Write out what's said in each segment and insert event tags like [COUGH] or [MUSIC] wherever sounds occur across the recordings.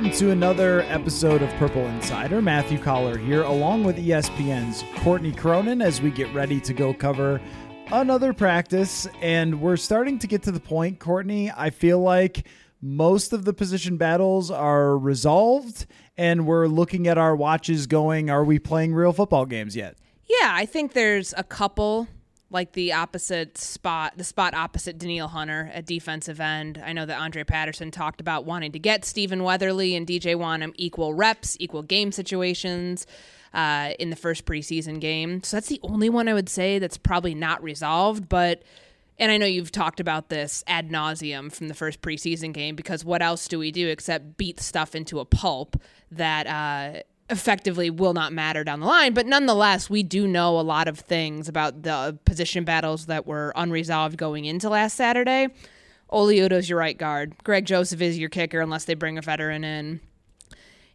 Welcome to another episode of Purple Insider. Matthew Coller here, along with ESPN's Courtney Cronin, as we get ready to go cover another practice. And we're starting to get to the point, Courtney. I feel like most of the position battles are resolved, and we're looking at our watches going, are we playing real football games yet? Yeah, I think there's a couple like the opposite spot, the spot opposite Danielle Hunter at defensive end. I know that Andre Patterson talked about wanting to get Stephen Weatherly and DJ Wonnum equal reps, equal game situations uh, in the first preseason game. So that's the only one I would say that's probably not resolved. But, and I know you've talked about this ad nauseum from the first preseason game because what else do we do except beat stuff into a pulp that, uh, effectively will not matter down the line. But nonetheless, we do know a lot of things about the position battles that were unresolved going into last Saturday. Oli Udoh's your right guard. Greg Joseph is your kicker unless they bring a veteran in.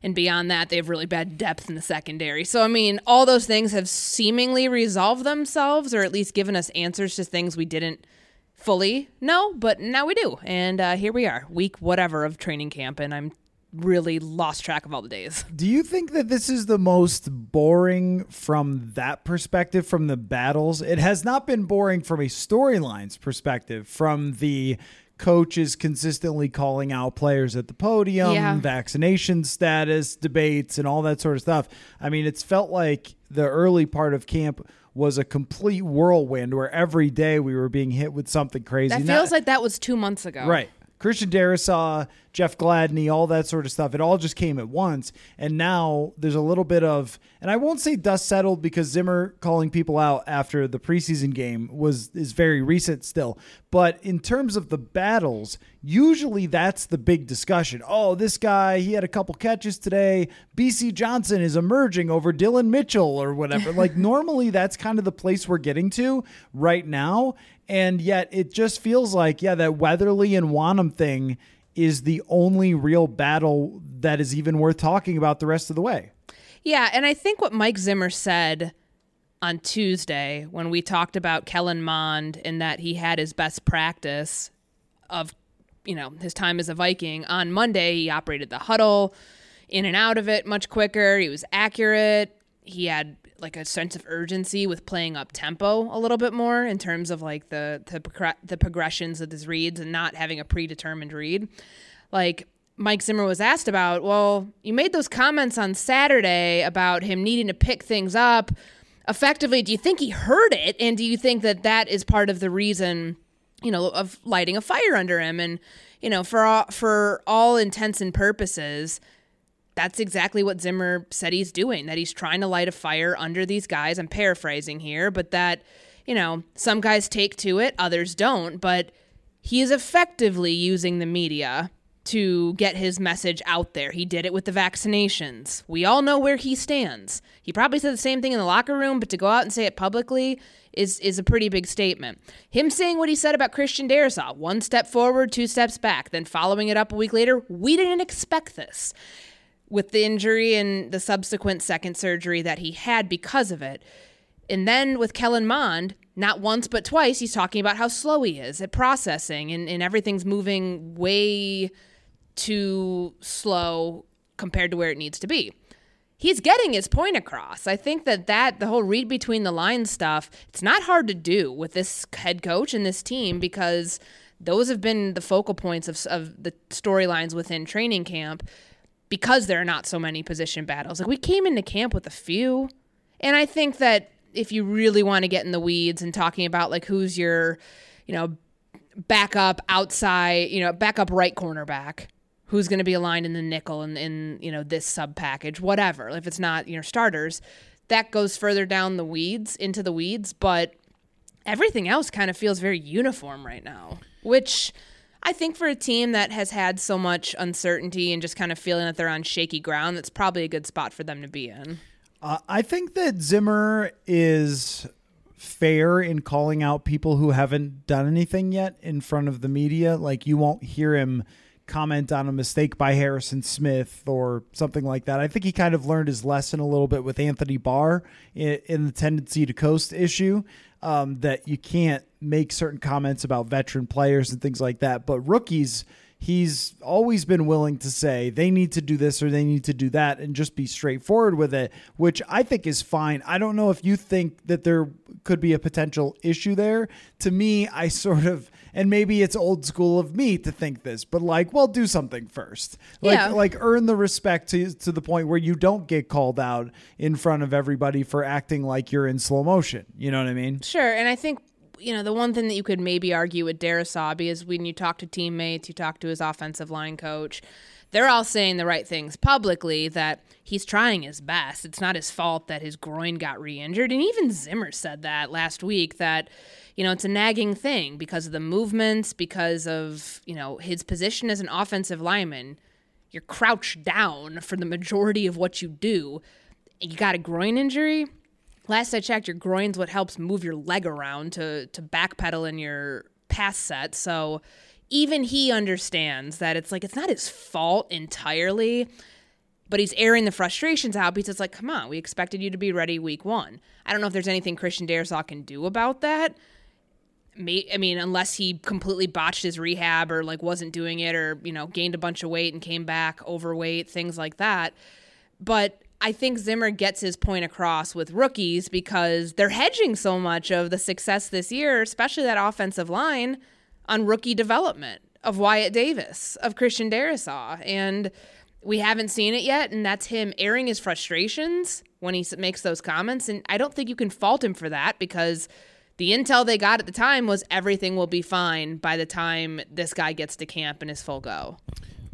And beyond that, they have really bad depth in the secondary. So, I mean, all those things have seemingly resolved themselves or at least given us answers to things we didn't fully know, but now we do. And uh, here we are, week whatever of training camp. And I'm really lost track of all the days. [LAUGHS] Do you think that this is the most boring from that perspective, from the battles? It has not been boring from a storylines perspective, from the coaches consistently calling out players at the podium, yeah. vaccination status debates, and all that sort of stuff. I mean, it's felt like the early part of camp was a complete whirlwind where every day we were being hit with something crazy. That feels Not, like that was two months ago. Right. Christian Darrisaw, Jeff Gladney, all that sort of stuff. It all just came at once. And now there's a little bit of, and I won't say dust settled because Zimmer calling people out after the preseason game was is very recent still. But in terms of the battles, usually that's the big discussion. Oh, this guy, he had a couple catches today. Bisi Johnson is emerging over Dillon Mitchell or whatever. like [LAUGHS] normally that's kind of the place we're getting to right now. And yet it just feels like, yeah, that Weatherly and Wonnum thing is the only real battle that is even worth talking about the rest of the way. Yeah, and I think what Mike Zimmer said on Tuesday when we talked about Kellen Mond and that he had his best practice of, you know, his time as a Viking. On Monday, he operated the huddle in and out of it much quicker. He was accurate. He had like a sense of urgency with playing up tempo a little bit more in terms of like the the, the progressions of his reads and not having a predetermined read. Like Mike Zimmer was asked about, well, you made those comments on Saturday about him needing to pick things up. Effectively, do you think he heard it, and do you think that that is part of the reason, you know, of lighting a fire under him? And you know, for all, for all intents and purposes, that's exactly what Zimmer said he's doing, that he's trying to light a fire under these guys. I'm paraphrasing here, but that, you know, some guys take to it, others don't. But he is effectively using the media to get his message out there. He did it with the vaccinations. We all know where he stands. He probably said the same thing in the locker room, but to go out and say it publicly is is a pretty big statement. Him saying what he said about Christian Darrisaw, one step forward, two steps back, then following it up a week later, we didn't expect this with the injury and the subsequent second surgery that he had because of it. And then with Kellen Mond, not once but twice, he's talking about how slow he is at processing and, and everything's moving way too slow compared to where it needs to be. He's getting his point across. I think that that the whole read between the lines stuff, it's not hard to do with this head coach and this team because those have been the focal points of, of the storylines within training camp because there are not so many position battles. Like we came into camp with a few. And I think that if you really want to get in the weeds and talking about like who's your, you know, backup outside, you know, backup right cornerback who's going to be aligned in the nickel and in, you know, this sub package, whatever. If it's not your starters, that goes further down the weeds into the weeds, but everything else kind of feels very uniform right now, which I think for a team that has had so much uncertainty and just kind of feeling that they're on shaky ground, that's probably a good spot for them to be in. Uh, I think that Zimmer is fair in calling out people who haven't done anything yet in front of the media. Like you won't hear him comment on a mistake by Harrison Smith or something like that. I think he kind of learned his lesson a little bit with Anthony Barr in, in the tendency to coast issue. Um, that you can't make certain comments about veteran players and things like that, but rookies he's always been willing to say they need to do this or they need to do that and just be straightforward with it, which I think is fine. I don't know if you think that there could be a potential issue there. To me, I [LAUGHS] sort of and maybe it's old school of me to think this, but like, well, do something first. Like Yeah. like earn the respect to to the point where you don't get called out in front of everybody for acting like you're in slow motion. You know what I mean? Sure, and I think you know the one thing that you could maybe argue with Darasabi is when you talk to teammates, you talk to his offensive line coach, they're all saying the right things publicly that he's trying his best. It's not his fault that his groin got re-injured, and even Zimmer said that last week that you know it's a nagging thing because of the movements, because of you know his position as an offensive lineman. You're crouched down for the majority of what you do. You got a groin injury last I checked, your groin's what helps move your leg around to to backpedal in your pass set. So even he understands that it's like it's not his fault entirely, but he's airing the frustrations out because it's like, come on, we expected you to be ready week one. I don't know if there's anything Christian Darrisaw can do about that. I mean, unless he completely botched his rehab or like wasn't doing it or you know gained a bunch of weight and came back overweight, things like that. But I think Zimmer gets his point across with rookies because they're hedging so much of the success this year, especially that offensive line, on rookie development of Wyatt Davis, of Christian Darrisaw. And we haven't seen it yet. And that's him airing his frustrations when he makes those comments. And I don't think you can fault him for that because the intel they got at the time was everything will be fine by the time this guy gets to camp and is full go.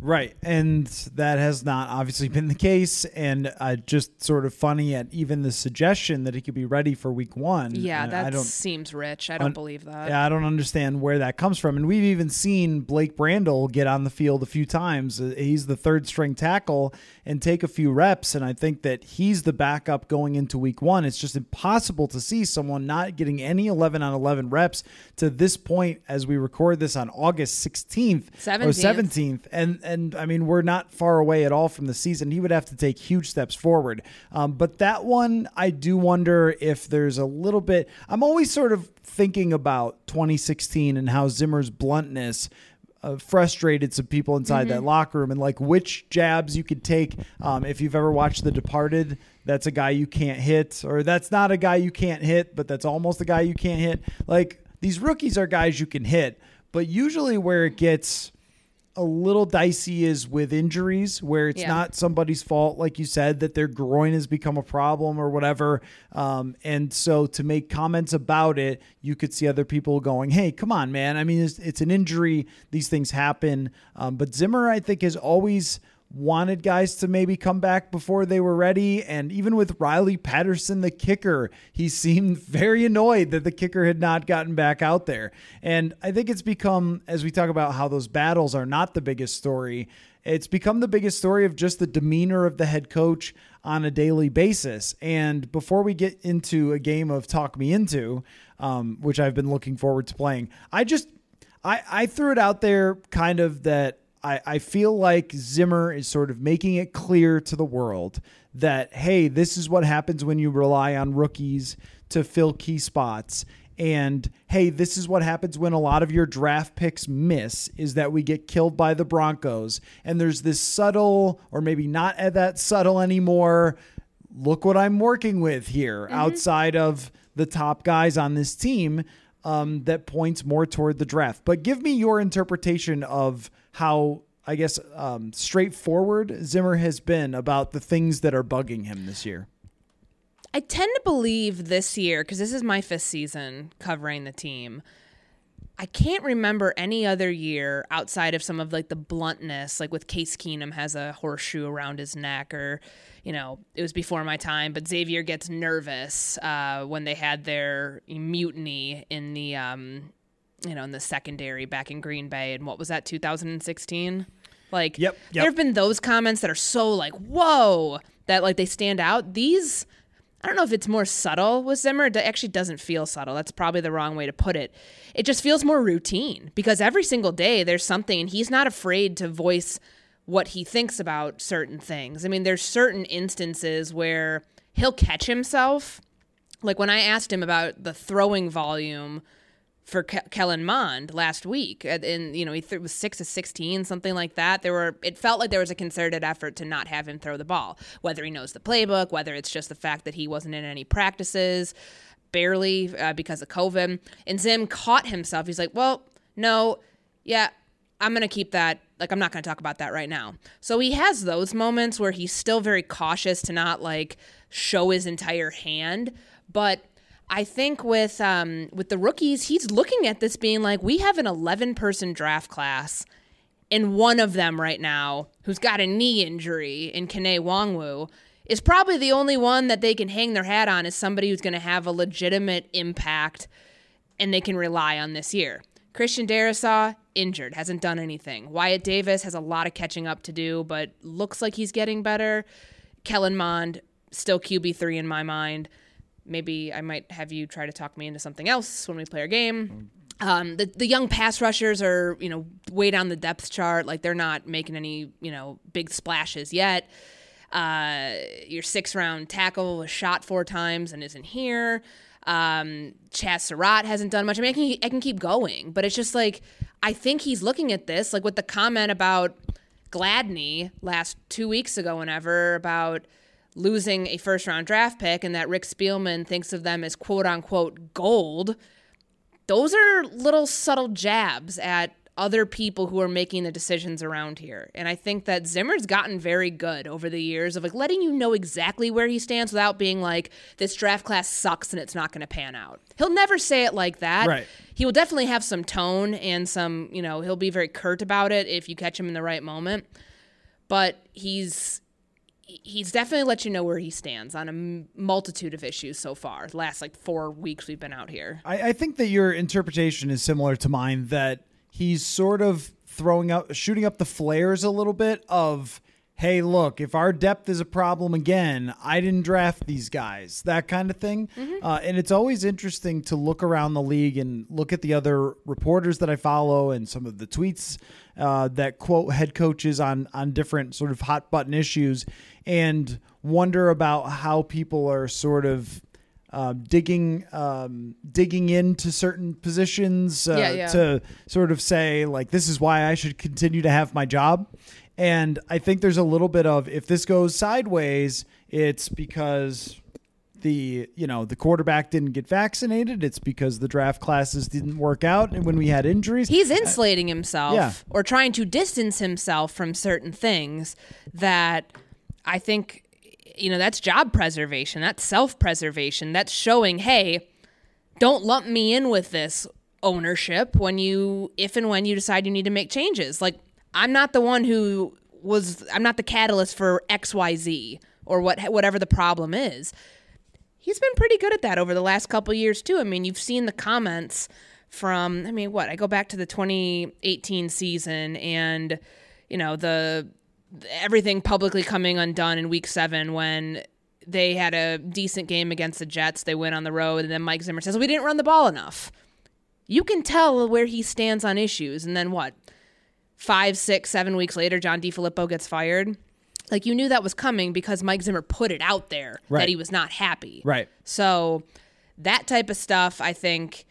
Right. And that has not obviously been the case. And uh, just sort of funny at even the suggestion that he could be ready for week one. Yeah, And that seems rich. I don't un- believe that. Yeah, I don't understand where that comes from. And we've even seen Blake Brandel get on the field a few times. Uh, He's the third string tackle and take a few reps. And I think that he's the backup going into week one. It's just impossible to see someone not getting any 11 on 11 reps to this point as we record this on August 16th or 17th. 17th. And, and I mean, we're not far away at all from the season. He would have to take huge steps forward. Um, but that one, I do wonder if there's a little bit. I'm always sort of thinking about 2016 and how Zimmer's bluntness uh, frustrated some people inside that locker room and like which jabs you could take. Um, if you've ever watched The Departed, that's a guy you can't hit, or that's not a guy you can't hit, but that's almost a guy you can't hit. Like these rookies are guys you can hit, but usually where it gets a little dicey is with injuries where it's Yeah. not somebody's fault, like you said, that their groin has become a problem or whatever. Um, and so to make comments about it, you could see other people going, hey, come on, man. I mean, it's, it's an injury. These things happen. Um, but Zimmer, I think, has always wanted guys to maybe come back before they were ready. And even with Riley Patterson, the kicker, he seemed [LAUGHS] very annoyed that the kicker had not gotten back out there. And I think it's become, as we talk about how those battles are not the biggest story, it's become the biggest story of just the demeanor of the head coach on a daily basis. And before we get into a game of Talk Me Into, um, which I've been looking forward to playing, I just I, I threw it out there kind of that I, I feel like Zimmer is sort of making it clear to the world that, hey, this is what happens when you rely on rookies to fill key spots. And hey, this is what happens when a lot of your draft picks miss is that we get killed by the Broncos. And there's this subtle, or maybe not that subtle anymore, look what I'm working with here outside of the top guys on this team um, that points more toward the draft. But give me your interpretation of how, I guess, um, straightforward Zimmer has been about the things that are bugging him this year. I tend to believe this year, because this is my fifth season covering the team, I can't remember any other year outside of some of like the bluntness, like with Case Keenum has a horseshoe around his neck, or you know, it was before my time, but Xavier gets nervous uh, when they had their mutiny in the, um, you know, in the secondary back in Green Bay, and what was that, 2016? Like, Yep, yep. there have been those comments that are so like, whoa, that like they stand out. These I don't know if it's more subtle with Zimmer. It actually doesn't feel subtle. That's probably the wrong way to put it. It just feels more routine because every single day there's something, and he's not afraid to voice what he thinks about certain things. I mean, there's certain instances where he'll catch himself. Like when I asked him about the throwing volume for Ke- Kellen Mond last week. And, you know, he th- was six to 16, something like that. There were, it felt like there was a concerted effort to not have him throw the ball, whether he knows the playbook, whether it's just the fact that he wasn't in any practices, barely uh, because of COVID. And Zim caught himself. He's like, well, no, yeah, I'm going to keep that. Like, I'm not going to talk about that right now. So he has those moments where he's still very cautious to not like show his entire hand. But I think with um, with the rookies, he's looking at this being like, we have an 11 person draft class, and one of them right now who's got a knee injury in Kene Nwangwu is probably the only one that they can hang their hat on as somebody who's going to have a legitimate impact and they can rely on this year. Christian Darrisaw injured, hasn't done anything. Wyatt Davis has a lot of catching up to do, but looks like he's getting better. Kellen Mond still QB three in my mind maybe I might have you try to talk me into something else when we play our game. Um, the the young pass rushers are you know way down the depth chart. Like they're not making any you know big splashes yet. Uh, your six round tackle was shot four times and isn't here. Um, Chaz Surratt hasn't done much. I mean, I can, I can keep going, but it's just like I think he's looking at this like with the comment about Gladney last two weeks ago, whenever about losing a first round draft pick and that Rick Spielman thinks of them as quote unquote gold, those are little subtle jabs at other people who are making the decisions around here. And I think that Zimmer's gotten very good over the years of like letting you know exactly where he stands without being like this draft class sucks and it's not going to pan out. He'll never say it like that. Right. He will definitely have some tone and some, you know, he'll be very curt about it if you catch him in the right moment. But he's he's definitely let you know where he stands on a multitude of issues so far. The last like four weeks we've been out here. I, I think that your interpretation is similar to mine. That he's sort of throwing up, shooting up the flares a little bit of, hey, look, if our depth is a problem again, I didn't draft these guys, that kind of thing. Uh, and it's always interesting to look around the league and look at the other reporters that I follow and some of the tweets uh, that quote head coaches on on different sort of hot button issues, and wonder about how people are sort of uh, digging um, digging into certain positions uh, Yeah, yeah. to sort of say like this is why I should continue to have my job. And I think there's a little bit of if this goes sideways, it's because the you know the quarterback didn't get vaccinated. It's because the draft classes didn't work out, and when we had injuries, He's insulating himself yeah. or trying to distance himself from certain things that I think you know that's job preservation, that's self-preservation, that's showing, hey, don't lump me in with this ownership when you if and when you decide you need to make changes. Like I'm not the one who was I'm not the catalyst for XYZ or what whatever the problem is. He's been pretty good at that over the last couple years too. I mean, you've seen the comments from I mean, what? I go back to the 2018 season and you know, the everything publicly coming undone in week 7 when they had a decent game against the Jets. They went on the road and then Mike Zimmer says, "We didn't run the ball enough." You can tell where he stands on issues and then what? Five, six, seven weeks later, John DeFilippo gets fired. Like you knew that was coming because Mike Zimmer put it out there Right. that he was not happy. Right. So that type of stuff, I think,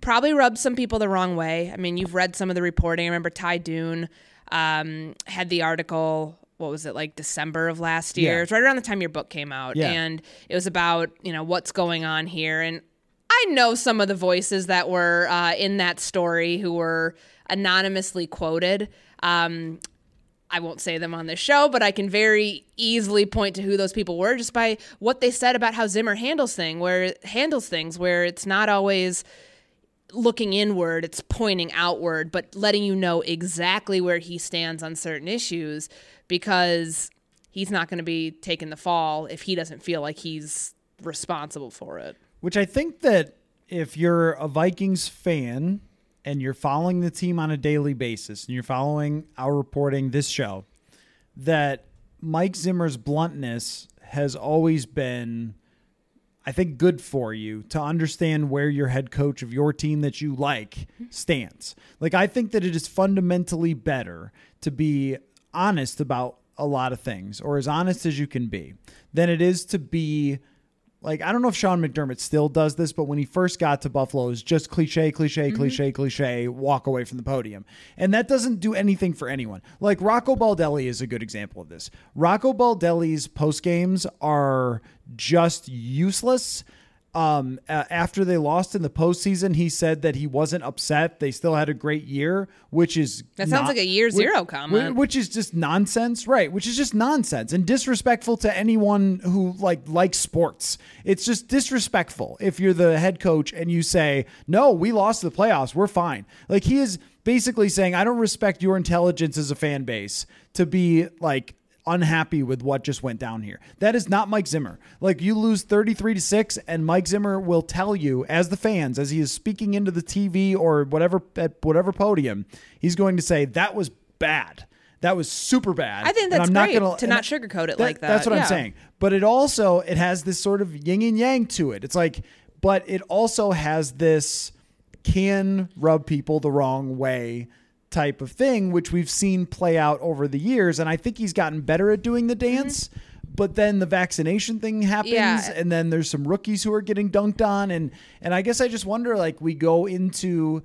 probably rubs some people the wrong way. I mean, you've read some of the reporting. I remember Ty Dunne um, had the article. What was it like December of last year? Yeah. It's right around the time your book came out, Yeah. and it was about you know what's going on here. And I know some of the voices that were uh, in that story who were anonymously quoted. Um, I won't say them on this show, but I can very easily point to who those people were just by what they said about how Zimmer handles thing, where handles things, where it's not always looking inward, it's pointing outward, but letting you know exactly where he stands on certain issues because he's not going to be taking the fall if he doesn't feel like he's responsible for it. Which I think that if you're a Vikings fan and you're following the team on a daily basis and you're following our reporting this show, that Mike Zimmer's bluntness has always been I think good for you to understand where your head coach of your team that you like stands. Like I think that it is fundamentally better to be honest about a lot of things or as honest as you can be than it is to be like I don't know if Sean McDermott still does this, but when he first got to Buffalo, it was just cliche, cliche, mm-hmm. cliche, cliche, walk away from the podium. And that doesn't do anything for anyone. Like Rocco Baldelli is a good example of this. Rocco Baldelli's post games are just useless um, after they lost in the postseason, he said that he wasn't upset. They still had a great year, which is that sounds not, like a year zero which, comment, which is just nonsense, right? Which is just nonsense and disrespectful to anyone who like likes sports. It's just disrespectful if you're the head coach and you say, "No, we lost the playoffs. We're fine." Like he is basically saying, "I don't respect your intelligence as a fan base to be like." Unhappy with what just went down here. That is not Mike Zimmer. Like you lose 33 to 6 and Mike Zimmer will tell you as the fans as he is speaking into the TV or whatever at whatever podium, he's going to say that was bad. That was super bad. I think that's great not gonna, to not sugarcoat it that, like that. That's what yeah. I'm saying. But it also it has this sort of yin and yang to it. It's like but it also has this can rub people the wrong way type of thing, which we've seen play out over the years. And I think he's gotten better at doing the mm-hmm. dance. Mm-hmm. But then the vaccination thing happens, yeah. and then there's some rookies who are getting dunked on, and and I guess I just wonder, like, we go into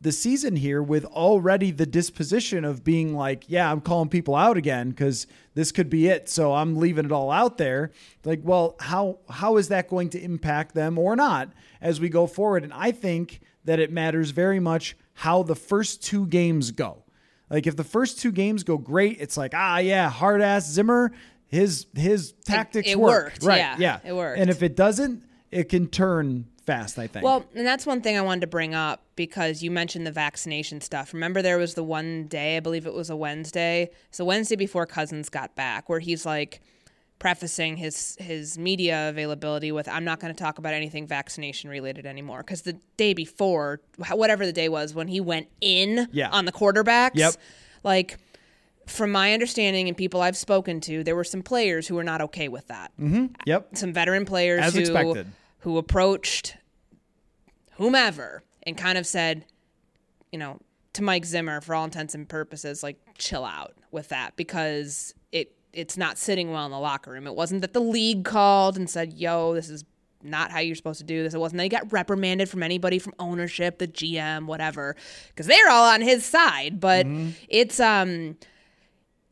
the season here with already the disposition of being like, yeah, I'm calling people out again because this could be it. So I'm leaving it all out there. Like, well, how how is that going to impact them or not as we go forward? And I think that it matters very much how the first two games go. Like if the first two games go great, it's like, ah yeah, hard ass Zimmer, his his tactics it, it work. worked. Right. Yeah, yeah. It worked. And if it doesn't, it can turn fast, I think. Well, and that's one thing I wanted to bring up because you mentioned the vaccination stuff. Remember there was the one day, I believe it was a Wednesday. So Wednesday before Cousins got back, where he's like prefacing his his media availability with I'm not going to talk about anything vaccination related anymore because the day before whatever the day was when he went in yeah. on the quarterbacks yep. like from my understanding and people I've spoken to there were some players who were not okay with that mm-hmm. yep some veteran players As who expected. who approached whomever and kind of said you know to Mike Zimmer for all intents and purposes like chill out with that because it it's not sitting well in the locker room. It wasn't that the league called and said, "Yo, this is not how you're supposed to do this." It wasn't that he got reprimanded from anybody from ownership, the GM, whatever, because they're all on his side. But mm-hmm. it's um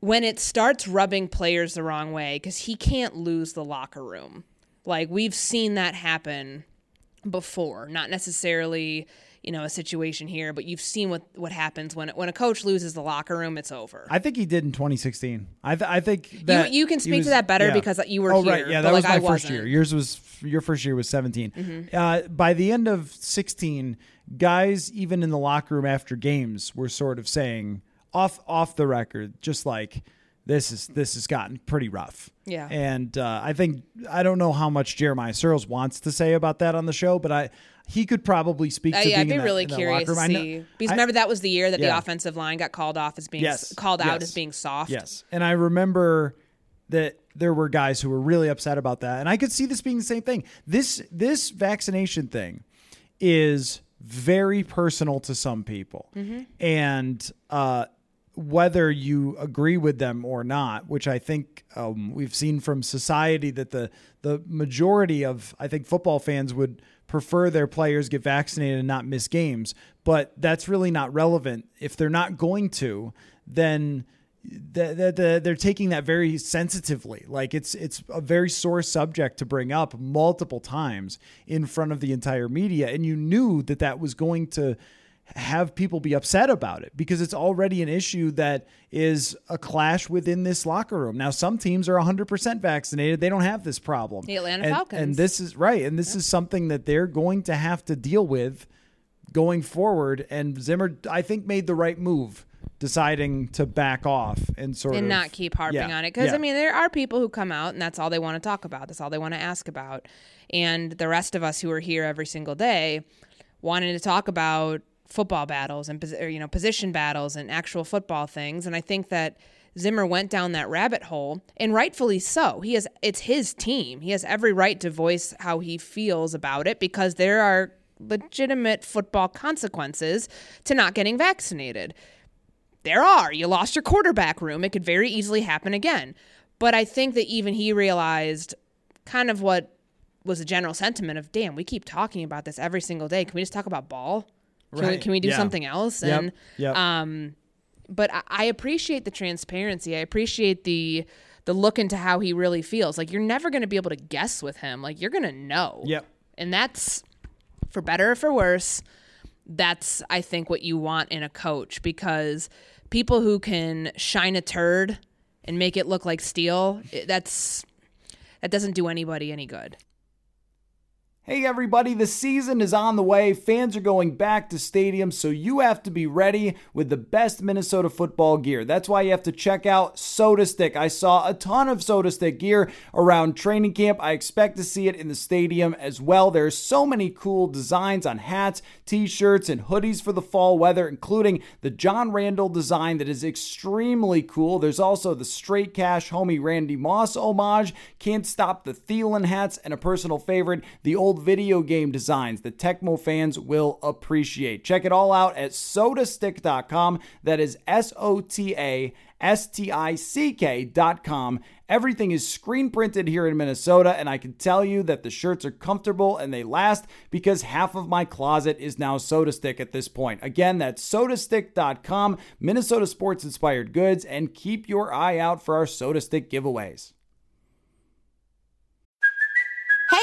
when it starts rubbing players the wrong way because he can't lose the locker room. Like we've seen that happen before, not necessarily you know a situation here, but you've seen what what happens when when a coach loses the locker room, it's over. I think he did in 2016. I th- I think that you, you can speak was, to that better yeah. because you were oh, here. right, yeah, that was like my first year. Yours was your first year was 17. Mm-hmm. Uh, by the end of 16, guys even in the locker room after games were sort of saying off off the record, just like this is this has gotten pretty rough. Yeah. And uh, I think I don't know how much Jeremiah Sirles wants to say about that on the show, but I he could probably speak. Uh, to yeah, I'd be that, really curious to see know, because I, remember that was the year that yeah. the offensive line got called off as being yes, called out yes, as being soft. Yes, and I remember that there were guys who were really upset about that, and I could see this being the same thing. This this vaccination thing is very personal to some people, mm-hmm. and uh, whether you agree with them or not, which I think um, we've seen from society that the the majority of I think football fans would prefer their players get vaccinated and not miss games. But that's really not relevant. If they're not going to, then the, the, the, they're taking that very sensitively. Like it's it's a very sore subject to bring up multiple times in front of the entire media, and you knew that that was going to have people be upset about it because it's already an issue that is a clash within this locker room. Now, some teams are 100% vaccinated. They don't have this problem. The Atlanta and, Falcons. And this is right. And this is something that they're going to have to deal with going forward. And Zimmer, I think, made the right move deciding to back off and sort and of not keep harping yeah, on it because yeah. I mean there are people who come out and that's all they want to talk about. That's all they want to ask about, and the rest of us who are here every single day wanting to talk about football battles and or, you know position battles and actual football things. And I think that Zimmer went down that rabbit hole, and rightfully so. He has it's his team. He has every right to voice how he feels about it because there are legitimate football consequences to not getting vaccinated. There are. You lost your quarterback room. It could very easily happen again. But I think that even he realized kind of what was a general sentiment of, damn, we keep talking about this every single day. Can we just talk about ball? Can, we, can we do Yeah. something else? Yep. And Yep. um, but I, I appreciate the transparency. I appreciate the the look into how he really feels. Like you're never going to be able to guess with him. Like you're going to know. Yep. And that's for better or for worse. That's I think what you want in a coach because people who can shine a turd and make it look like steel, that's that doesn't do anybody any good. Hey everybody, the season is on the way. Fans are going back to stadiums, so you have to be ready with the best Minnesota football gear. That's why you have to check out SotaStick. I saw a ton of SotaStick gear around training camp. I expect to see it in the stadium as well. There's so many cool designs on hats, t-shirts, and hoodies for the fall weather, including the John Randle design that is extremely cool. There's also the Straight Cash homie Randy Moss homage, Can't Stop the Thielen hats, and a personal favorite, the old video game designs that Tecmo fans will appreciate. Check it all out at sotastick.com. That is S O T A S T I C K.com. Everything is screen printed here in Minnesota, and I can tell you that the shirts are comfortable and they last because half of my closet is now SotaStick at this point. Again, that's sotastick.com, Minnesota sports inspired goods, and keep your eye out for our Soda Stick giveaways.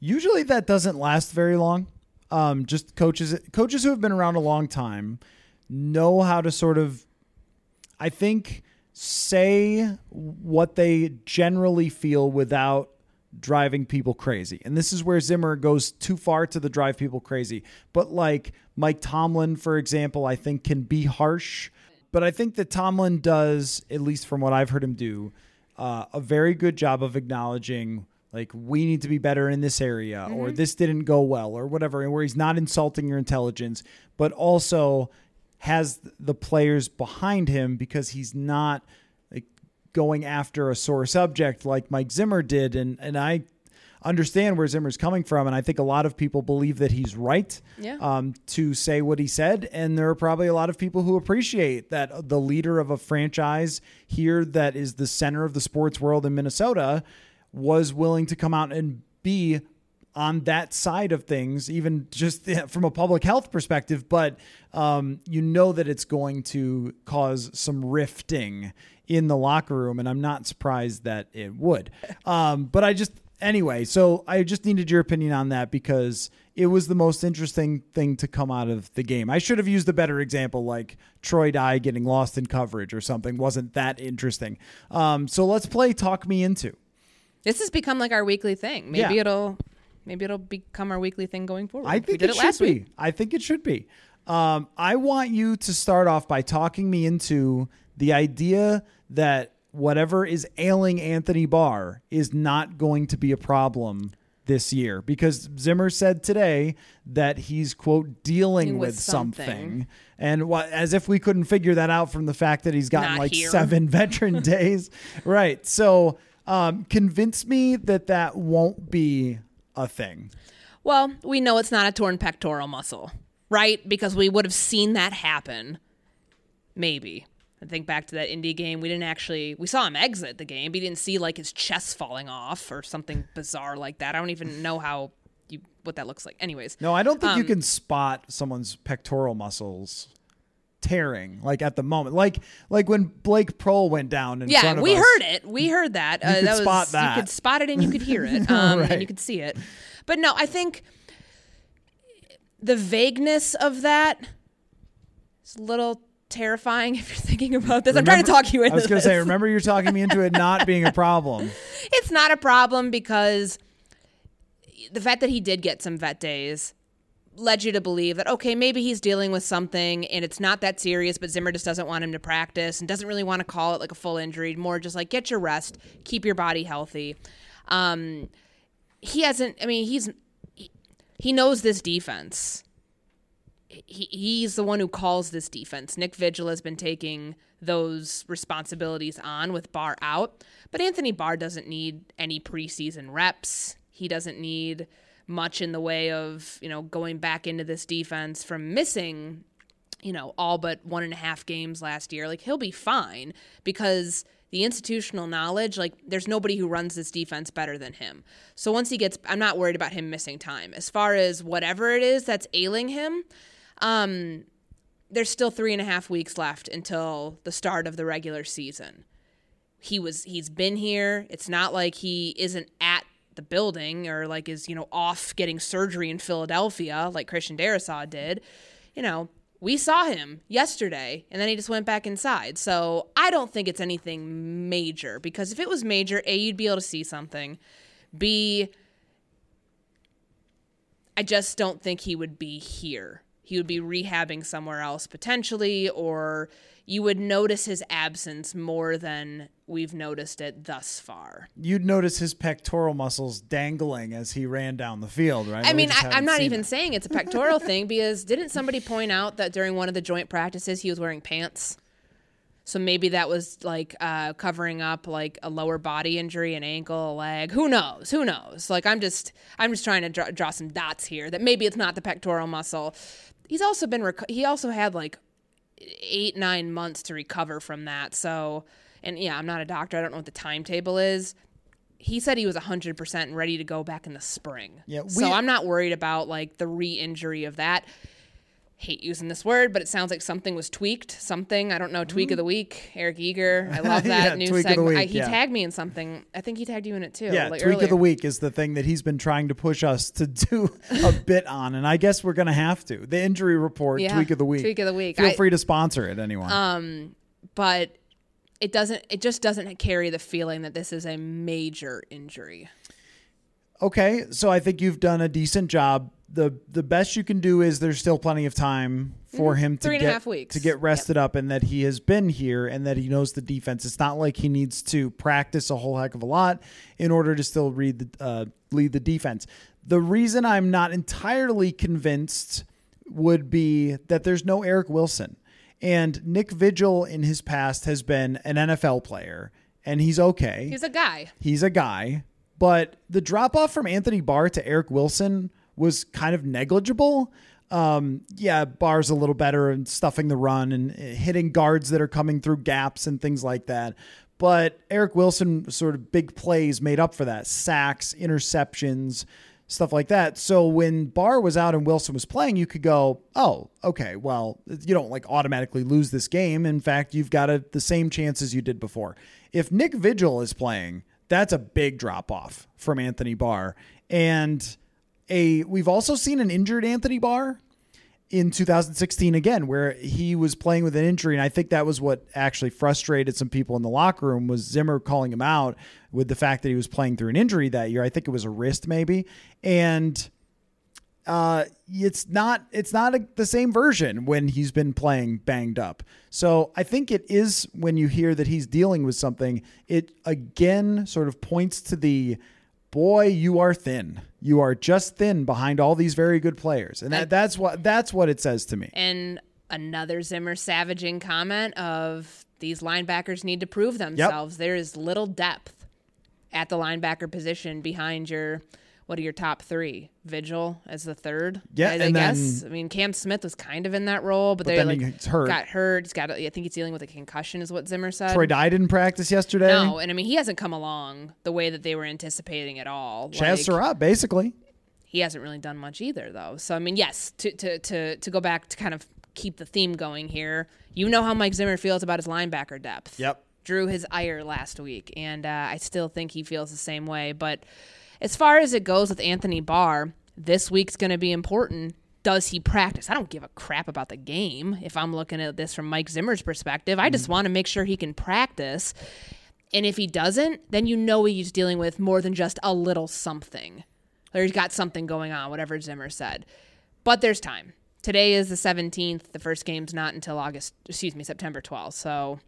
Usually that doesn't last very long. Um, just coaches coaches who have been around a long time know how to sort of I think say what they generally feel without driving people crazy. And this is where Zimmer goes too far to the drive people crazy. But like Mike Tomlin, for example, I think can be harsh. But I think that Tomlin does, at least from what I've heard him do, uh, a very good job of acknowledging like we need to be better in this area or this didn't go well or whatever and where he's not insulting your intelligence but also has the players behind him because he's not like going after a sore subject like Mike Zimmer did and and I understand where Zimmer's coming from and I think a lot of people believe that he's right Yeah. um, to say what he said and there are probably a lot of people who appreciate that the leader of a franchise here that is the center of the sports world in Minnesota was willing to come out and be on that side of things, even just [LAUGHS] from a public health perspective. But um, you know that it's going to cause some rifting in the locker room, and I'm not surprised that it would. [LAUGHS] Um, but I just, anyway, so I just needed your opinion on that because it was the most interesting thing to come out of the game. I should have used a better example, like Troy Dye getting lost in coverage or something. Wasn't that interesting? Um, so let's play Talk Me Into. This has become like our weekly thing. Maybe Yeah. it'll maybe it'll become our weekly thing going forward. I We think did it, it, last should be. week. I think it should be. Um, I want you to start off by talking me into the idea that whatever is ailing Anthony Barr is not going to be a problem this year because Zimmer said today that he's quote dealing With with, something. something. and what as if we couldn't figure that out from the fact that he's gotten Not like here. seven [LAUGHS] veteran days right so um convince me that that won't be a thing Well, we know it's not a torn pectoral muscle, right? Because we would have seen that happen. Maybe. I think back to that Indy game. We didn't actually we saw him exit the game. But we didn't see like his chest falling off or something bizarre like that. I don't even know how you what that looks like. Anyways. no i don't think you Um, can spot someone's pectoral muscles tearing like at the moment like like when blake Prohl went down in Yeah, front of we us. heard it. We heard that. Uh, could that was, spot that. You could spot it and you could hear it, [LAUGHS] um, Right. and you could see it. But no, I think the vagueness of that is a little terrifying [LAUGHS] if you're thinking about this. I'm trying to Remember- talk you into I was going to say, remember you're talking me into it not being a problem. [LAUGHS] it's not a problem because the fact that he did get some vet days led you to believe that okay maybe he's dealing with something and it's not that serious but zimmer just doesn't want him to practice and doesn't really want to call it like a full injury more just like get your rest keep your body healthy um he hasn't i mean he's he, he knows this defense he, he's the one who calls this defense. Nick Vigil has been taking those responsibilities on with Barr out, but Anthony Barr doesn't need any preseason reps. He doesn't need much in the way of, you know, going back into this defense from missing, you know, all but one and a half games last year. Like, he'll be fine because the institutional knowledge, like, there's nobody who runs this defense better than him. So once he gets, I'm not worried about him missing time. As far as whatever it is that's ailing him, um, there's still three and a half weeks left until the start of the regular season. He was he's been here. It's not like he isn't at the building or like is you know off getting surgery in Philadelphia like Christian Darrisaw did. You know, we saw him yesterday and then he just went back inside. So I don't think it's anything major because if it was major, A, you'd be able to see something. B, I just don't think he would be here. He would be rehabbing somewhere else potentially, or you would notice his absence more than we've noticed it thus far. You'd notice his pectoral muscles dangling as he ran down the field, right? I We mean, I, I'm not even it. saying it's a pectoral thing [LAUGHS] because didn't somebody point out that during one of the joint practices he was wearing pants? So maybe that was like uh, covering up like a lower body injury, an ankle, a leg. Who knows? Who knows? Like I'm just I'm just trying to draw, draw some dots here that maybe it's not the pectoral muscle. He's also been reco- he also had like eight nine months to recover from that. So and yeah, I'm not a doctor. I don't know what the timetable is. He said he was 100% and ready to go back in the spring. Yeah, we- so I'm not worried about like the re-injury of that. Hate using this word, but it sounds like something was tweaked. Something I don't know. Tweak of the week, Eric Eager. I love [LAUGHS] that Mm-hmm. Yeah, new segment. I, he yeah. tagged me in something. I think he tagged you in it too. Yeah, like tweak of the week is the thing that he's been trying to push us to [LAUGHS] do a bit on, and I guess we're gonna have to. The injury report, Yeah, tweak of the week. tweak of the week. Feel I- free to sponsor it, anyone. Um, but it doesn't. It just doesn't carry the feeling that this is a major injury. Okay, so I think you've done a decent job. The The best you can do is there's still plenty of time for him to Mm-hmm. Three get to get rested up, and that he has been here and that he knows the defense. It's not like he needs to practice a whole heck of a lot in order to still read the uh, lead the defense. The reason I'm not entirely convinced would be that there's no Eric Wilson. And Nick Vigil in his past has been an NFL player, and he's okay. He's a guy. He's a guy, but the drop off from Anthony Barr to Eric Wilson was kind of negligible. Um, yeah, bars a little better and stuffing the run and hitting guards that are coming through gaps and things like that. But Eric Wilson sort of big plays made up for that sacks, interceptions, stuff like that. So when Barr was out and Wilson was playing, you could go, oh, okay, well, you don't like automatically lose this game. In fact, you've got a, the same chances you did before. If Nick Vigil is playing, that's a big drop off from Anthony Barr. And a we've also seen an injured Anthony Barr in 2016 again where he was playing with an injury and I think that was what actually frustrated some people in the locker room was Zimmer calling him out with the fact that he was playing through an injury that year. I think it was a wrist maybe. And uh it's not it's not a, the same version when he's been playing banged up. So I think it is when you hear that he's dealing with something it again sort of points to the boy, you are thin. You are just thin behind all these very good players, and that, that's what that's what it says to me. And another Zimmer savaging comment of these linebackers need to prove themselves. There is little depth at the linebacker position behind your what are your top three? Vigil as the third. Yeah, I, I and guess. I mean, Cam Smith was kind of in that role, but, But they like he's hurt. got hurt. He's got. I think he's dealing with a concussion, is what Zimmer said. Troy Dye didn't practice yesterday. No, and I mean he hasn't come along the way that they were anticipating at all. Chazz Like, Surratt, basically. he hasn't really done much either though so i mean yes to, to to to go back to kind of keep the theme going here you know how mike zimmer feels about his linebacker depth Yep. drew his ire last week and uh, i still think he feels the same way but as far as it goes with anthony barr this week's going to be important does he practice? I don't give a crap about the game if I'm looking at this from Mike Zimmer's perspective. I just want to make sure he can practice. And if he doesn't, then you know he's dealing with more than just a little something. Or he's got something going on, whatever Zimmer said. But there's time. Today is the 17th. The first game's not until August, excuse me, September 12th. So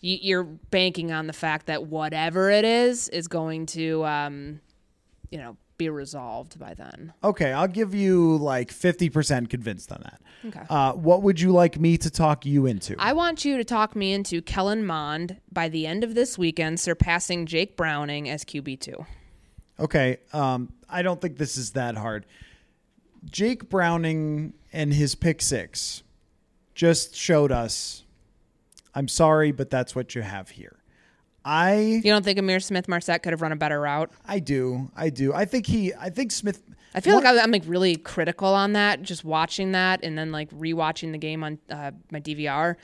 you- you're banking on the fact that whatever it is is going to, um, you know, be resolved by then. Okay, I'll give you like 50% convinced on that. Okay. Uh, what would you like me to talk you into? I want you to talk me into Kellen Mond by the end of this weekend surpassing Jake Browning as QB2. Okay, um, I don't think this is that hard. Jake Browning and his pick six just showed us. I'm sorry, but that's what you have here. I You don't think Ihmir Smith-Marsette could have run a better route? I do I do I think he I think Smith. I feel one- like I- I'm like really critical on that, just watching that and then like rewatching the game on uh, my DVR.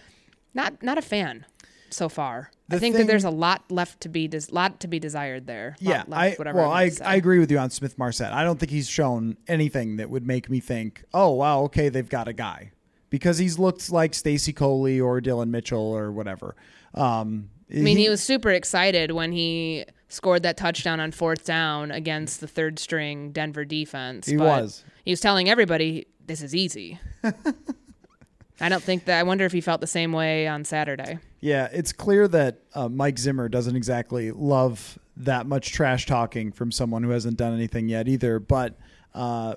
Not not a fan so far. I think thing- that there's a lot left to be des- lot to be desired there. Yeah, left, I whatever well, I. I agree with you on Smith Marset. I don't think he's shown anything that would make me think, oh wow, okay, they've got a guy because he's looked like Stacy Coley or Dillon Mitchell or whatever. Um, I mean, he was super excited when he scored that touchdown on fourth down against the third string Denver defense. He but was. He was telling everybody this is easy. [LAUGHS] I don't think that. I wonder if he felt the same way on Saturday. Yeah, it's clear that uh, Mike Zimmer doesn't exactly love that much trash talking from someone who hasn't done anything yet either. But uh,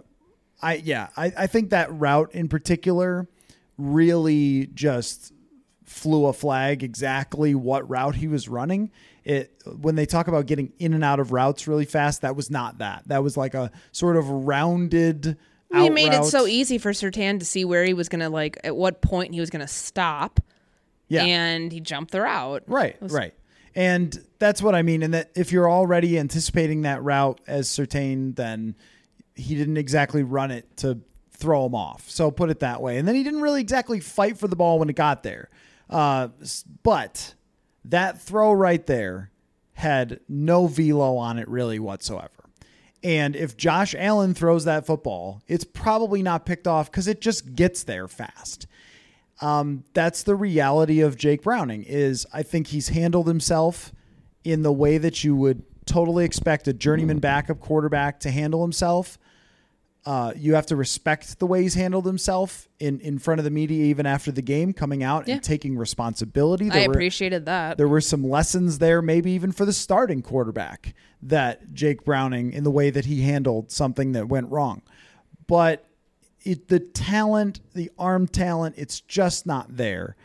I, yeah, I, I think that route in particular really just flew a flag exactly what route he was running. It when they talk about getting in and out of routes really fast, that was not that. That was like a sort of rounded. He made it so easy for Surtain to see where he was gonna like at what point he was gonna stop, Yeah. and he jumped the route. Right, right. And that's what I mean. And that if you're already anticipating that route as Surtain, then he didn't exactly run it to throw him off. So put it that way. And then he didn't really exactly fight for the ball when it got there. Uh, but that throw right there had no velo on it really whatsoever. And if Josh Allen throws that football, it's probably not picked off because it just gets there fast um, that's the reality of Jake Browning. Is I think he's handled himself in the way that you would totally expect a journeyman backup quarterback to handle himself. Uh, you have to respect the way he's handled himself in, in front of the media, even after the game, coming out Yeah. and taking responsibility. I were- appreciated that. there were some lessons there, maybe even for the starting quarterback, that Jake Browning in the way that he handled something that went wrong. But it, the talent, the arm talent, it's just not there.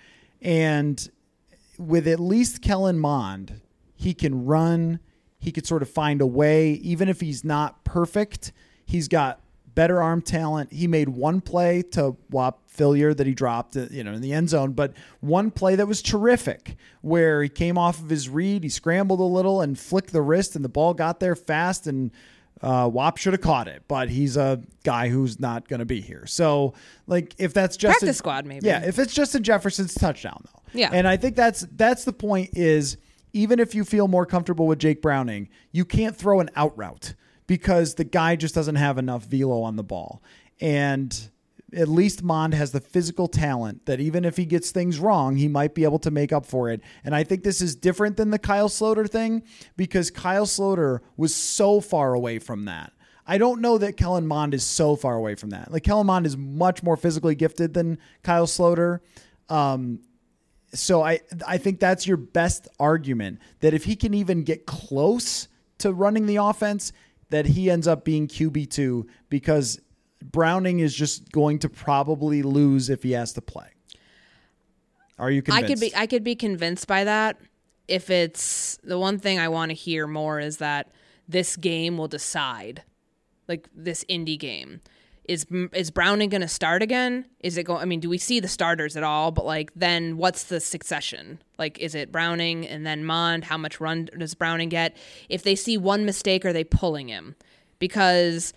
And with at least Kellen Mond, he can run. He could sort of find a way, even if he's not perfect. He's got better arm talent. He made one play to Whop Philyor that he dropped, uh, you know, in the end zone, but one play that was terrific, where he came off of his read, he scrambled a little and flicked the wrist, and the ball got there fast, and uh, Wap should have caught it, but he's a guy who's not going to be here. So, like, if that's just Practice squad, maybe. yeah, if it's Justin Jefferson's touchdown though. Yeah. And I think that's that's the point is even if you feel more comfortable with Jake Browning, you can't throw an out route because the guy just doesn't have enough velo on the ball. And at least Mond has the physical talent that even if he gets things wrong, he might be able to make up for it. And I think this is different than the Kyle Sloter thing because Kyle Sloter was so far away from that. I don't know that Kellen Mond is so far away from that. Like Kellen Mond is much more physically gifted than Kyle Sloter. Um, so I I think that's your best argument that if he can even get close to running the offense, that he ends up being QB2 because Browning is just going to probably lose if he has to play. Are you convinced? I could be I could be convinced by that if it's the one thing I want to hear more is that this game will decide like this Indy game is is Browning going to start again? Is it going? I mean, do we see the starters at all? But like, then what's the succession? Like, is it Browning and then Mond? How much run does Browning get? If they see one mistake, are they pulling him? Because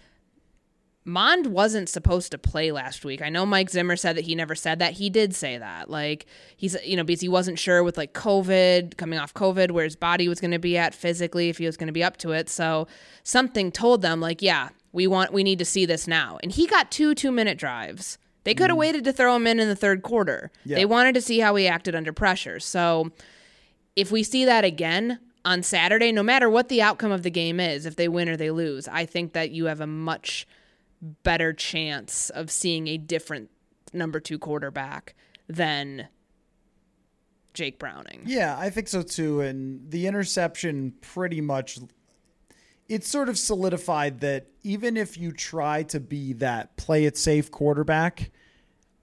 Mond wasn't supposed to play last week. I know Mike Zimmer said that he never said that. He did say that. Like he's you know because he wasn't sure with like COVID coming off COVID where his body was going to be at physically if he was going to be up to it. So something told them like yeah we want we need to see this now. And he got two two minute drives. They could have Mm. waited to throw him in in the third quarter. They wanted to see how he acted under pressure. So if we see that again on Saturday, no matter what the outcome of the game is, if they win or they lose, I think that you have a much better chance of seeing a different number two quarterback than Jake Browning. Yeah, I think so too. And the interception pretty much it's sort of solidified that even if you try to be that play it safe quarterback,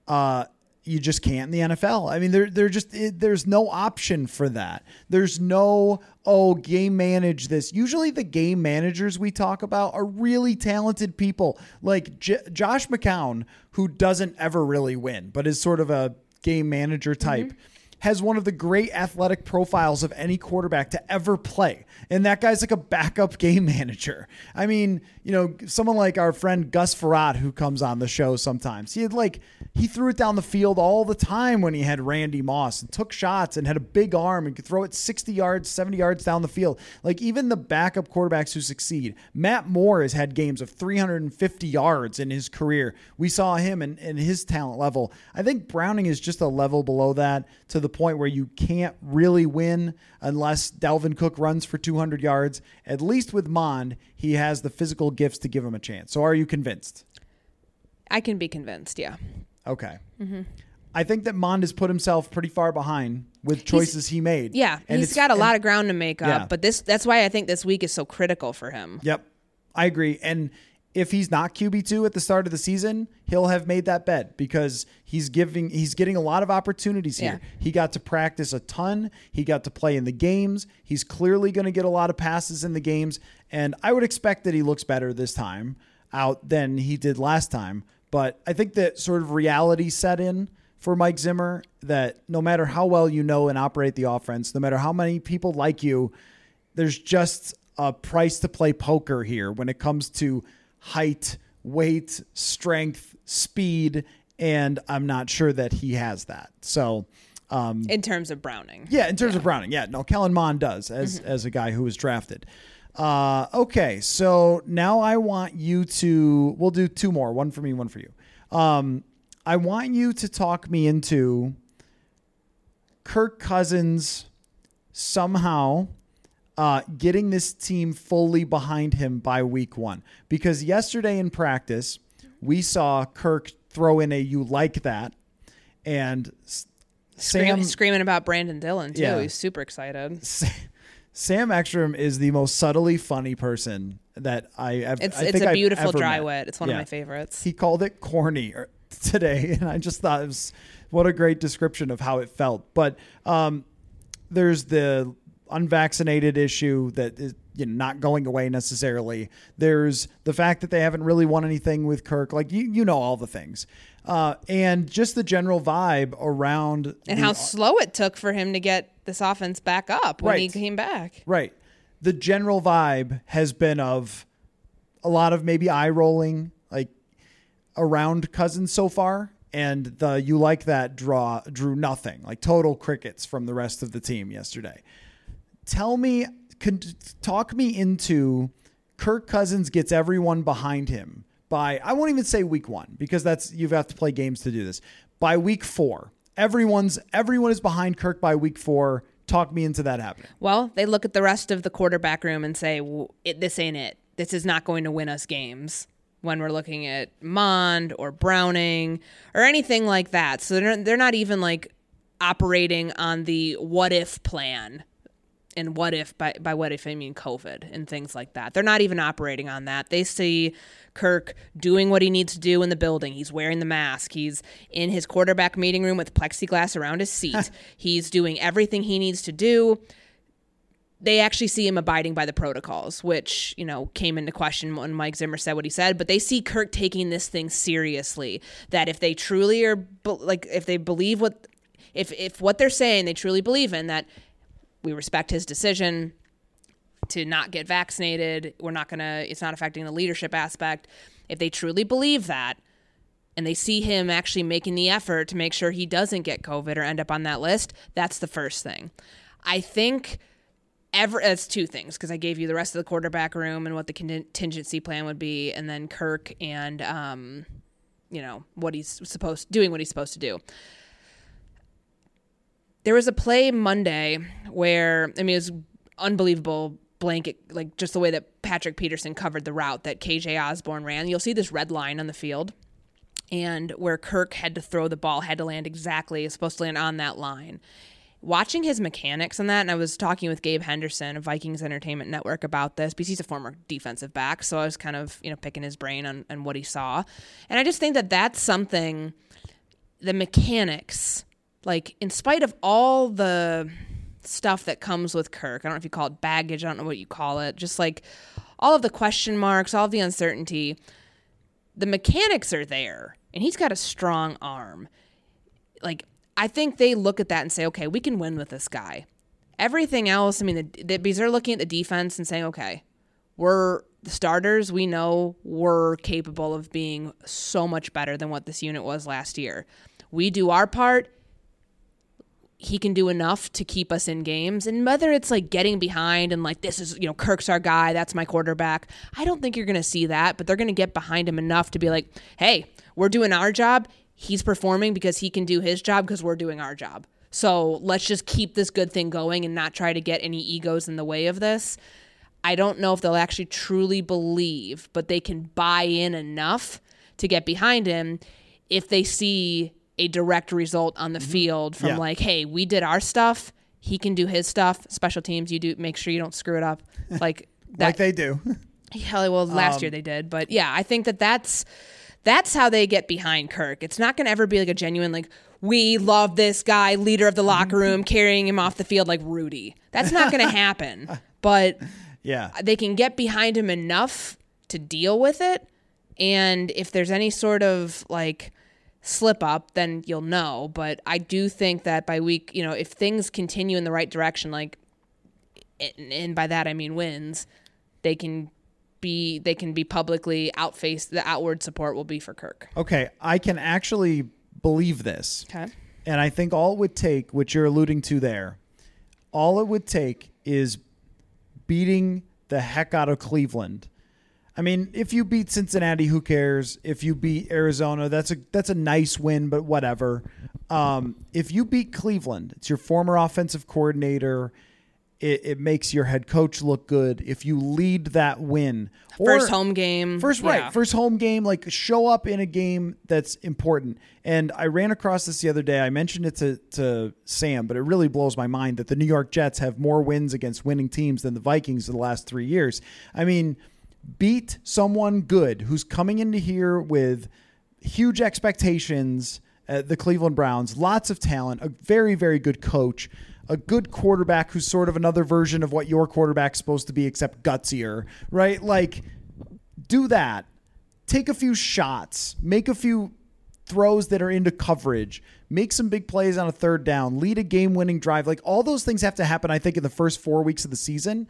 uh, you just can't in the NFL. I mean, there, there just it, there's no option for that. There's no oh game manage this. Usually, the game managers we talk about are really talented people, like J- Josh McCown, who doesn't ever really win, but is sort of a game manager type. Has one of the great athletic profiles of any quarterback to ever play. And that guy's like a backup game [LAUGHS] manager. I mean, you know, someone like our friend Gus Frerotte, who comes on the show sometimes, he had like, he threw it down the field all the time when he had Randy Moss and took shots and had a big arm and could throw it 60 yards, 70 yards down the field. Like even the backup quarterbacks who succeed, Matt Moore has had games of 350 yards in his career. We saw him and, and his talent level. I think Browning is just a level below that to the point where you can't really win unless Dalvin Cook runs for 200 yards. At least with Mond, he has the physical gifts to give him a chance. So are you convinced? I can be convinced, yeah. Okay. Mm-hmm. I think that Mond has put himself pretty far behind with choices he made. Yeah, And he's got a lot of ground to make up, Yeah. but this that's why I think this week is so critical for him. Yep. I agree. And if he's not QB2 at the start of the season, he'll have made that bet because he's giving he's getting a lot of opportunities here. Yeah. He got to practice a ton, he got to play in the games. He's clearly going to get a lot of passes in the games and I would expect that he looks better this time out than he did last time, but I think that sort of reality set in for Mike Zimmer that no matter how well you know and operate the offense, no matter how many people like you, there's just a price to play poker here when it comes to height, weight, strength, speed, and I'm not sure that he has that. So, um, In terms of Browning. yeah, in terms of Browning, yeah, no, Kellen Mond does as Mm-hmm. as a guy who was drafted. Uh, okay, so now I want you to. We'll do two more, one for me, one for you. Um, I want you to talk me into Kirk Cousins somehow uh, getting this team fully behind him by week one. Because yesterday in practice, we saw Kirk throw in a "you like that," and Sam screaming about Brandon Dillon too. Yeah. He's super excited. [LAUGHS] Sam Ekstrom is the most subtly funny person that I have. It's I it's a beautiful dry met. wit. It's one Yeah. of my favorites. He called it corny today, [LAUGHS] and I just thought it was what a great description of how it felt. But um, there's the unvaccinated issue that is you know, not going away necessarily. There's the fact that they haven't really won anything with Kirk. Like you, you know all the things, uh, and just the general vibe around and the- how slow it took for him to get this offense back up when he came back. Right. The general vibe has been of a lot of maybe eye rolling, like around Cousins so far, and the you like that draw drew nothing, like total crickets from the rest of the team yesterday. Tell me, can, talk me into Kirk Cousins gets everyone behind him by I won't even say week one because that's you've to play games to do this. By week four, everyone's everyone is behind Kirk by week four. Talk me into that happening. Well, they look at the rest of the quarterback room and say, "W- it, "This ain't it. This is not going to win us games." When we're looking at Mond or Browning or anything like that, so they're they're not even like operating on the what if plan. And what if by, by what if I mean COVID and things like that. They're not even operating on that. They see Kirk doing what he needs to do in the building. He's wearing the mask. He's in his quarterback meeting room with plexiglass around his seat. He's doing everything he needs to do. They actually see him abiding by the protocols, which, you know, came into question when Mike Zimmer said what he said, but they see Kirk taking this thing seriously. That if they truly are like if they believe what if if what they're saying they truly believe in that we respect his decision to not get vaccinated. We're not going to, it's not affecting the leadership aspect. If they truly believe that, and they see him actually making the effort to make sure he doesn't get COVID or end up on that list, that's the first thing. I think ever it's two things because I gave you the rest of the quarterback room and what the contingency plan would be, and then Kirk and um, you know what he's supposed doing what he's supposed to do. There was a play Monday where I mean it was unbelievable blanket like just the way that Patrick Peterson covered the route that KJ Osborn ran. You'll see this red line on the field and where Kirk had to throw the ball had to land exactly supposed to land on that line. Watching his mechanics on that, and I was talking with Gabe Henderson of Vikings Entertainment Network about this because he's a former defensive back, so I was kind of you know picking his brain on, on what he saw, and I just think that that's something, the mechanics, like in spite of all the stuff that comes with Kirk. I don't know if you call it baggage, I don't know what you call it. Just like all of the question marks, all of the uncertainty. The mechanics are there, and he's got a strong arm. Like, I think they look at that and say, okay, we can win with this guy. Everything else, I mean, the, the, because they're looking at the defense and saying, okay, we're the starters. We know we're capable of being so much better than what this unit was last year. We do our part he can do enough to keep us in games. And whether it's like getting behind and like, this is, you know, Kirk's our guy, that's my quarterback, I don't think you're going to see that, but they're going to get behind him enough to be like, hey, we're doing our job. He's performing because he can do his job because we're doing our job. So let's just keep this good thing going and not try to get any egos in the way of this. I don't know if they'll actually truly believe, but they can buy in enough to get behind him if they see a direct result on the mm-hmm. field from yeah. like, hey, we did our stuff. He can do his stuff. Special teams, you do make sure you don't screw it up, [LAUGHS] like that, like they do. [LAUGHS] Hell, well, last um, year they did, but yeah, I think that that's that's how they get behind Kirk. It's not going to ever be like a genuine like we love this guy, leader of the locker mm-hmm. room, carrying him off the field like Rudy. That's not going [LAUGHS] to happen. But yeah, they can get behind him enough to deal with it. And if there's any sort of like slip up, then you'll know. But I do think that by week, you know, if things continue in the right direction, like, and by that I mean wins, they can be they can be publicly outface the outward support will be for Kirk. Okay, I can actually believe this. Okay. And I think all it would take, what you're alluding to there, all it would take is beating the heck out of Cleveland I mean, if you beat Cincinnati, who cares? If you beat Arizona, that's a that's a nice win, but whatever. Um, if you beat Cleveland, it's your former offensive coordinator. It, it, makes your head coach look good if you lead that win. First home game. First yeah. right. First home game. Like show up in a game that's important. And I ran across this the other day. I mentioned it to, to Sam, but it really blows my mind that the New York Jets have more wins against winning teams than the Vikings in the last three years. I mean, beat someone good who's coming into here with huge expectations. At the Cleveland Browns, lots of talent, a very, very good coach, a good quarterback who's sort of another version of what your quarterback's supposed to be, except gutsier, right? Like, do that. Take a few shots, make a few throws that are into coverage, make some big plays on a third down, lead a game winning drive. Like, all those things have to happen, I think, in the first four weeks of the season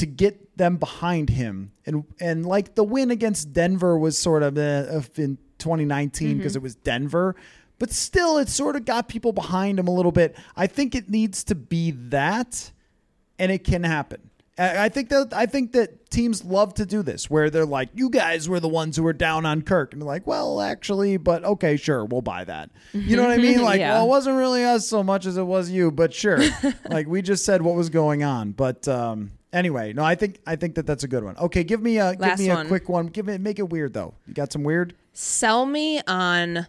to get them behind him. And and like the win against Denver was sort of uh, in 2019 because mm-hmm. it was Denver, but still it sort of got people behind him a little bit. I think it needs to be that and it can happen. I think that I think that teams love to do this, where they're like, "You guys were the ones who were down on Kirk," and they're like, "Well, actually, but okay, sure, we'll buy that." You know what I mean? [LAUGHS] Like, yeah. well, it wasn't really us so much as it was you, but sure, [LAUGHS] like we just said what was going on. But um, Anyway, no, I think I think that that's a good one. Okay, give me a Last give me a one. quick one. Give it make it weird though. You got some weird? Sell me on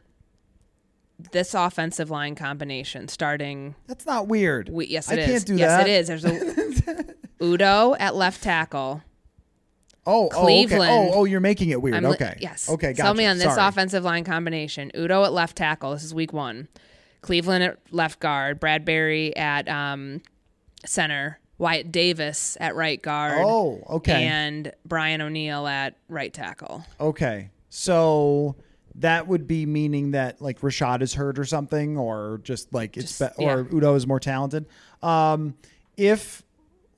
this offensive line combination starting. That's not weird. We, yes, I it is. can't do yes, that. it is. There's a [LAUGHS] Udoh at left tackle. Oh, oh, okay. Cleveland. Oh, oh, you're making it weird. I'm okay. Yes. Okay. Gotcha. Tell me on this Sorry. offensive line combination. Udoh at left tackle. This is week one. Cleveland at left guard. Bradbury at um, center. Wyatt Davis at right guard. Oh, okay. And Brian O'Neill at right tackle. Okay. So that would be meaning that like Rashod is hurt or something, or just like it's Just- be- or yeah. Udoh is more talented. Um, if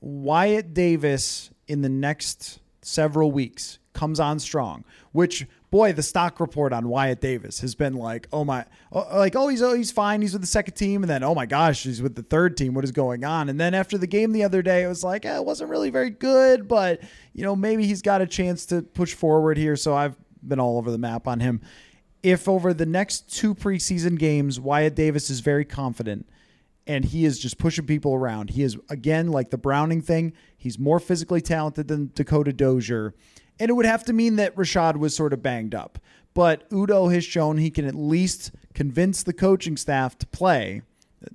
Wyatt Davis in the next several weeks comes on strong, which boy, the stock report on Wyatt Davis has been like, oh my, oh, like oh he's oh he's fine, he's with the second team, and then oh my gosh, he's with the third team. What is going on? And then after the game the other day, it was like eh, it wasn't really very good, but you know maybe he's got a chance to push forward here. So I've been all over the map on him. If over the next two preseason games, Wyatt Davis is very confident and he is just pushing people around. He is again like the Browning thing. He's more physically talented than Dakota Dozier, and it would have to mean that Rashod was sort of banged up. But Udoh has shown he can at least convince the coaching staff to play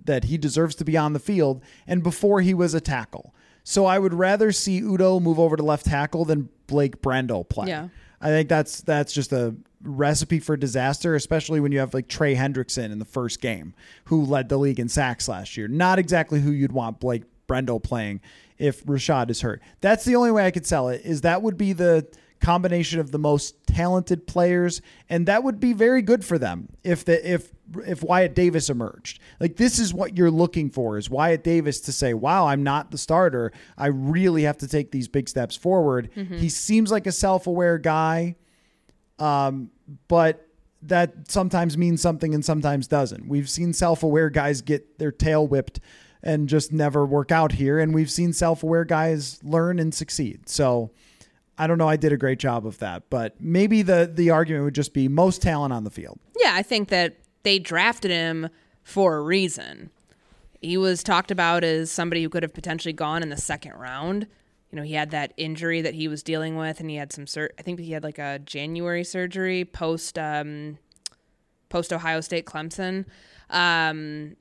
that he deserves to be on the field. And before he was a tackle, so I would rather see Udoh move over to left tackle than Blake Brandel play. Yeah. I think that's that's just a recipe for disaster, especially when you have like Trey Hendrickson in the first game, who led the league in sacks last year. Not exactly who you'd want Blake Brandel playing if Rashod is hurt. That's the only way I could sell it. Is that would be the combination of the most talented players, and that would be very good for them if the if if Wyatt Davis emerged. Like this is what you're looking for is Wyatt Davis to say, "Wow, I'm not the starter. I really have to take these big steps forward." He seems like a self-aware guy, um, but that sometimes means something and sometimes doesn't. We've seen self-aware guys get their tail whipped and just never work out here, and we've seen self-aware guys learn and succeed. So. I don't know. I did a great job of that, but maybe the the argument would just be most talent on the field. Yeah, I think that they drafted him for a reason. He was talked about as somebody who could have potentially gone in the second round. You know, he had that injury that he was dealing with, and he had some. Sur- I think he had like a January surgery post um, post Ohio State Clemson, um,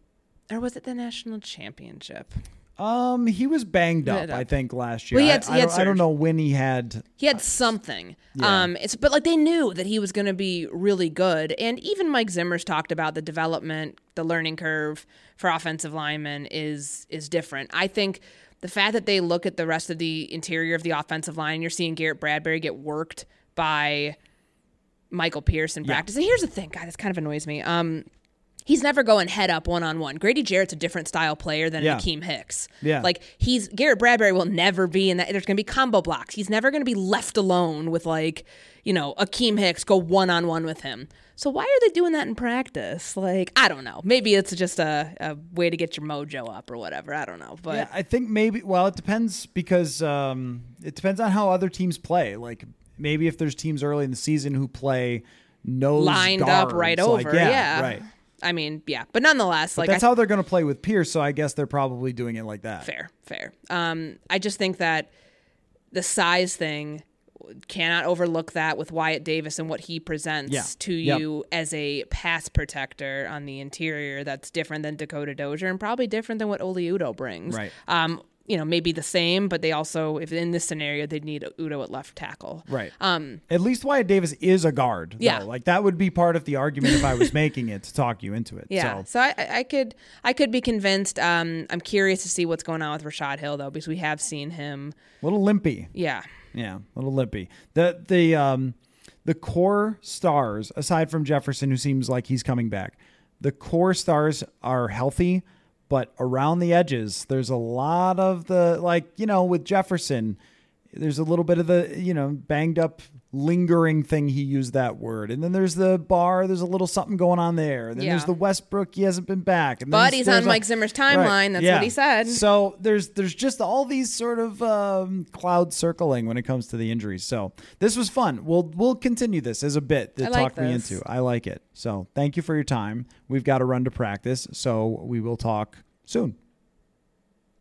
or was it the national championship? Um, he was banged up, up. I think, last year. Well, he had- I, I he had don't, I don't know when he had. He had something. Yeah. Um, it's but like they knew that he was going to be really good, and even Mike Zimmer's talked about the development, the learning curve for offensive linemen is is different. I think the fact that they look at the rest of the interior of the offensive line, you're seeing Garrett Bradbury get worked by Michael Pierce in practice. And here's the thing, God, this kind of annoys me. Um, he's never going head up one on one. Grady Jarrett's a different style player than Yeah. Akiem Hicks. Yeah. Like he's Garrett Bradbury will never be in that. There's going to be combo blocks. He's never going to be left alone with like you know Akiem Hicks go one on one with him. So why are they doing that in practice? Like I don't know. Maybe it's just a, a way to get your mojo up or whatever. I don't know. But Yeah, I think maybe. Well, it depends because um, it depends on how other teams play. Like maybe if there's teams early in the season who play nose lined up guards, right like, over. yeah, yeah, right. I mean, yeah, but nonetheless, like That's I, how they're going to play with Pierce. So I guess they're probably doing it like that. fair, fair. Um, I just think that the size thing cannot overlook that with Wyatt Davis and what he presents Yeah. to Yep. you as a pass protector on the interior. That's different than Dakota Dozier and probably different than what Oli Udoh brings. Right. Um, you know, maybe the same, but they also, if in this scenario, they'd need Udoh at left tackle. Right. Um, At least Wyatt Davis is a guard. though. Yeah. Like that would be part of the argument if I was [LAUGHS] making it to talk you into it. Yeah, So so, I, I I could I could be convinced. Um, I'm curious to see what's going on with Rashod Hill though, because we have seen him. a little limpy. Yeah, Yeah, a little limpy. The the um the core stars, aside from Jefferson, who seems like he's coming back, the core stars are healthy, but around the edges, there's a lot of the like, you know, with Jefferson, there's a little bit of the, you know, banged up lingering thing he used that word. And then there's the Barr, there's a little something going on there. And then there's the Westbrook, he hasn't been back. And But he's on Mike Zimmer's timeline, that's what he said. So there's there's just all these sort of um, cloud circling when it comes to the injuries. So this was fun. We'll we'll continue this as a bit to I like talk me into. I like it. So thank you for your time. We've got to run to practice, so we will talk soon.